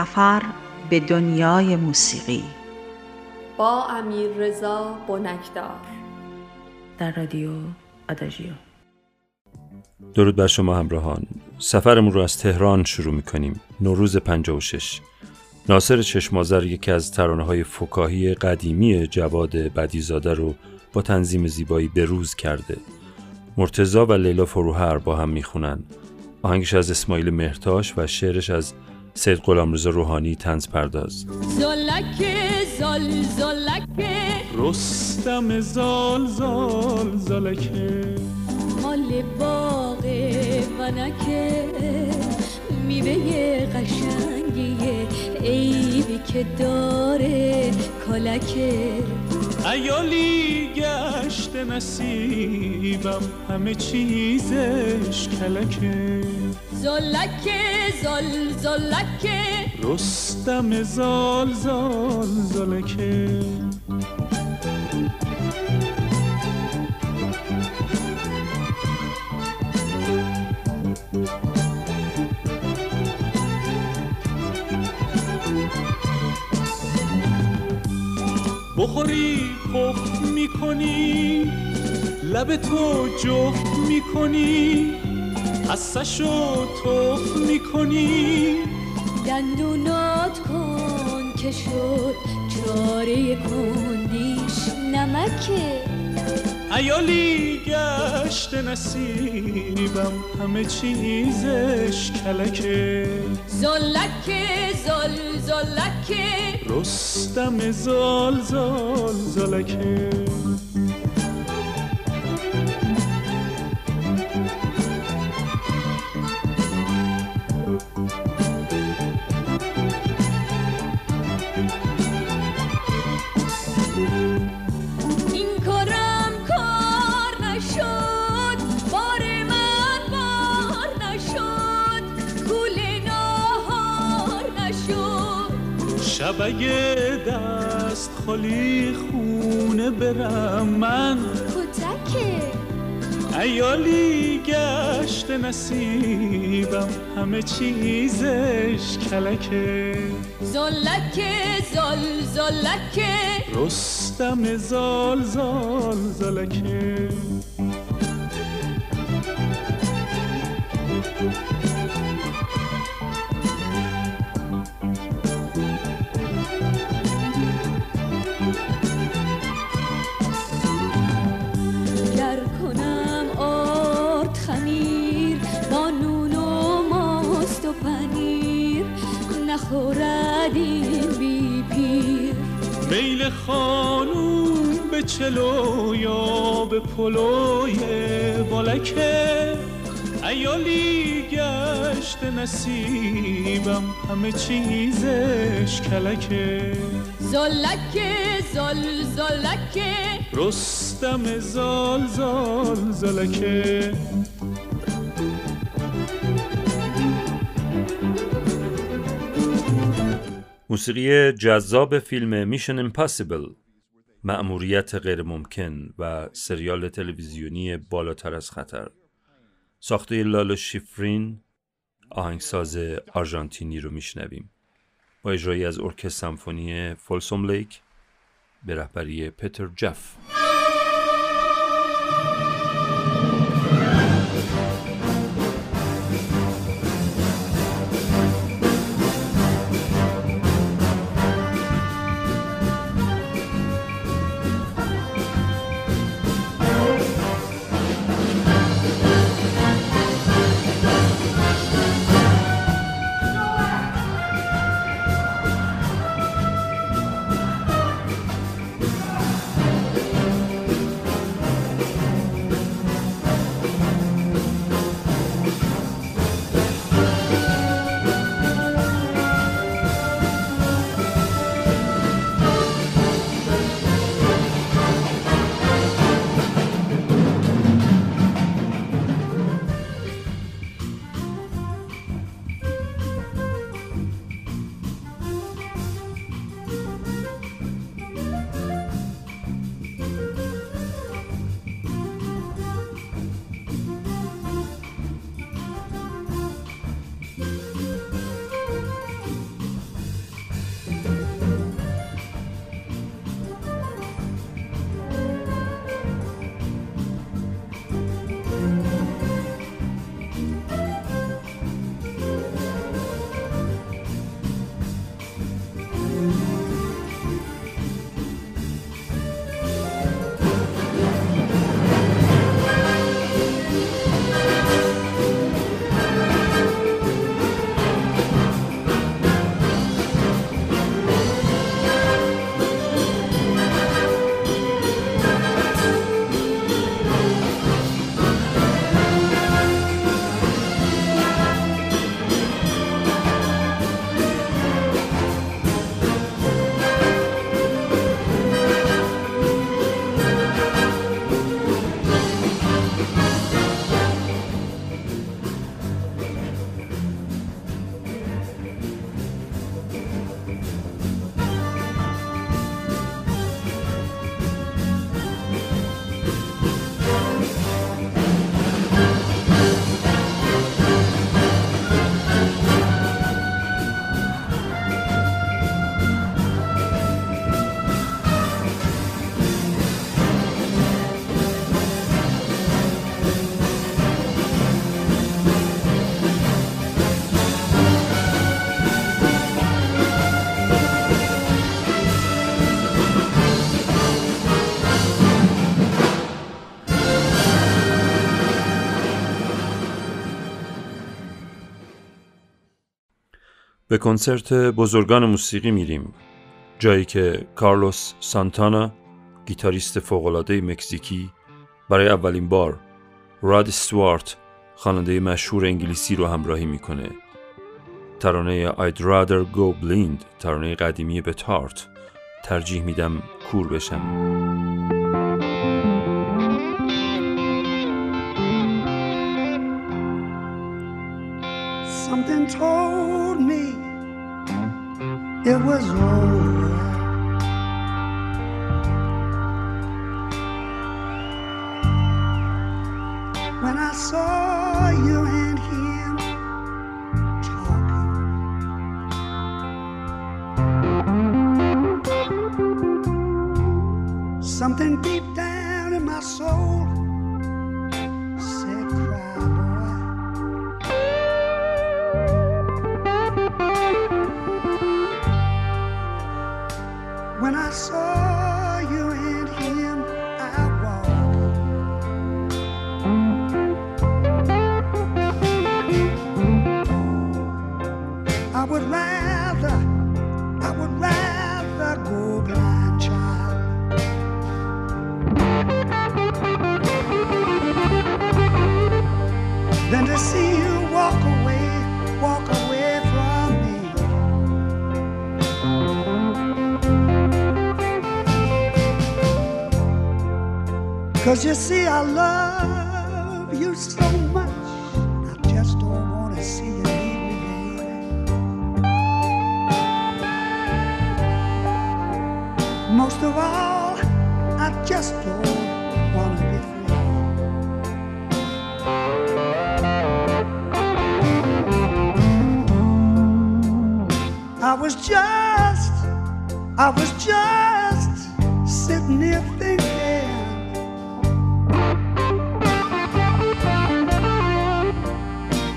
سفر به دنیای موسیقی. با امیر رضا بنکدار. در رادیو آداژیو. درود بر شما همراهان. سفرمون رو از تهران شروع می‌کنیم. نوروز 56 ناصر چشمازر یکی از ترانه های فکاهی قدیمی جواد بدیزاده رو با تنظیم زیبایی بروز کرده. مرتزا و لیلا فروهر با هم می‌خونن. آهنگش از اسماعیل مهرتاش و شعرش از سید غلامرضا روحانی تنز پرداز. زلک زل زلک. رستم زال زال زلکه مال باغ ونکه میوه قشنگیه عیبی که داره کلکه ایالی گشت نصیبم همه چیزش کلکه زلک زل زلک رستم زال زال زلکه. بخوری پخت می‌کنی لب تو جفت می‌کنی. حسشو توف می‌کنی. دندونات کن که شد چاره کندیش نمکه. ایالی گشت نصیبم همه چیزش کلکه. زلک زل زلک رستم زال زال زلکه. شبگه دست خالی خونه برم من. کتکه. ایالی گشت نصیبم همه چیزش کلکه. زلک زل زلک رستم زال زال زلکه. کنم آرد خمیر با نون و ماست و پنیر. نخورد این بی پیر. میل خانوم به چلو یا به پلوی بالکه. ایالی گشت نصیبم همه چیزش کلکه. زلک زل زلک. رستم زال زال زلکه موسیقی جذاب فیلم میشن امپاسیبل. مأموریت غیر ممکن و سریال تلویزیونی بالاتر از خطر. ساخته لالا شیفرین آهنگساز آرژانتینی رو میشنویم. با اجرایی از ارکستر سمفونی فولسوم لیک به رهبری پتر جف. به کنسرت بزرگان موسیقی میریم جایی که کارلوس سانتانا گیتاریست فوق‌العاده مکزیکی برای اولین بار راد استوارت خواننده مشهور انگلیسی رو همراهی می‌کنه. ترانه I'd rather go blind ترانه قدیمی به تارت ترجیح میدم کور بشم. It was over. When I saw you and him talking, something deep down in my soul Cause you see, I love Most of all, I just don't want to be free. I was just, I was just sitting here thinking.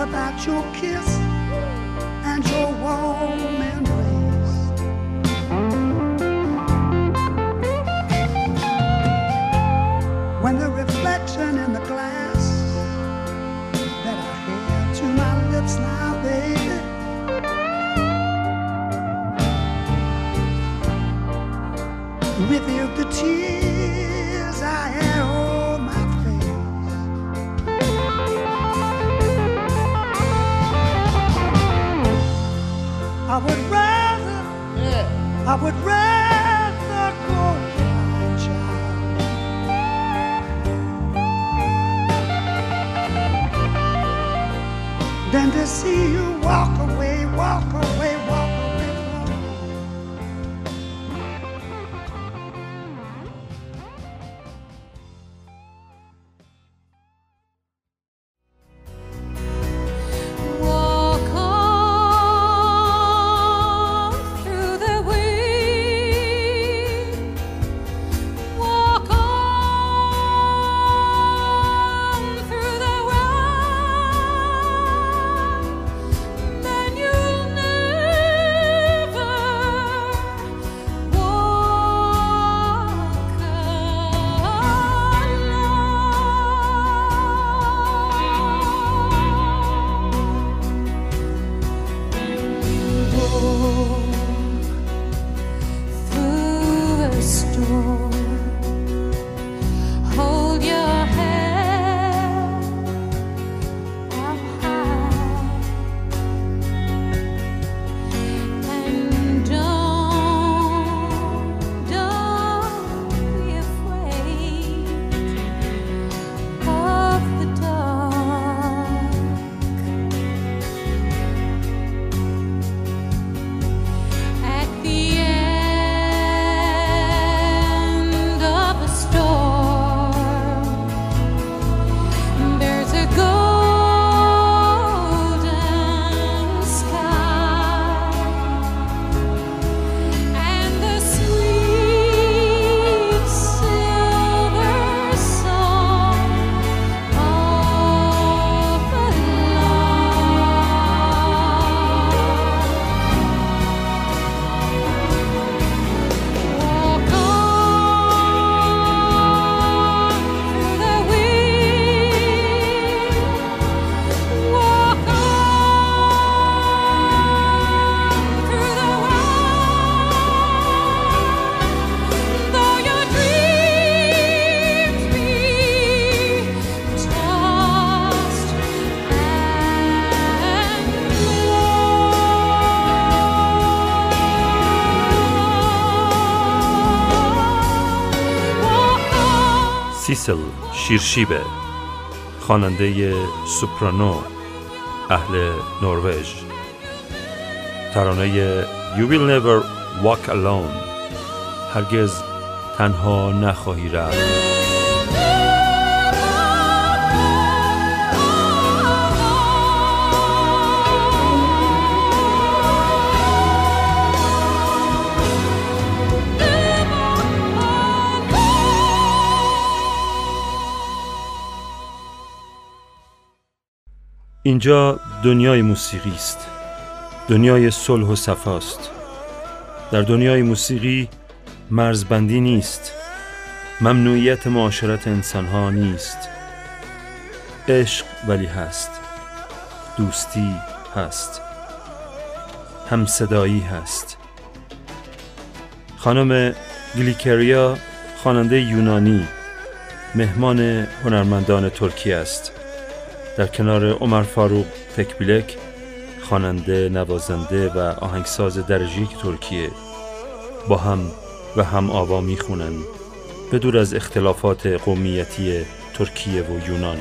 about your kiss I would rather, I would rather go blind, child. Than to see you walk سیسل شیرشیبه خواننده سوپرانو اهل نروژ. ترانه You Will Never Walk Alone. هرگز تنها نخواهی رفت. اینجا دنیای موسیقی است. دنیای صلح و صفاست در دنیای موسیقی مرزبندی نیست. ممنوعیت معاشرت انسانها نیست. عشق ولی هست. دوستی هست. همصدایی هست. خانم گلیکریا خواننده یونانی مهمان هنرمندان ترکیه است. در کنار عمر فاروق تکبیلک خواننده نوازنده و آهنگساز درجیک ترکیه با هم و هم آوا می‌خونن به دور از اختلافات قومیتی ترکیه و یونان.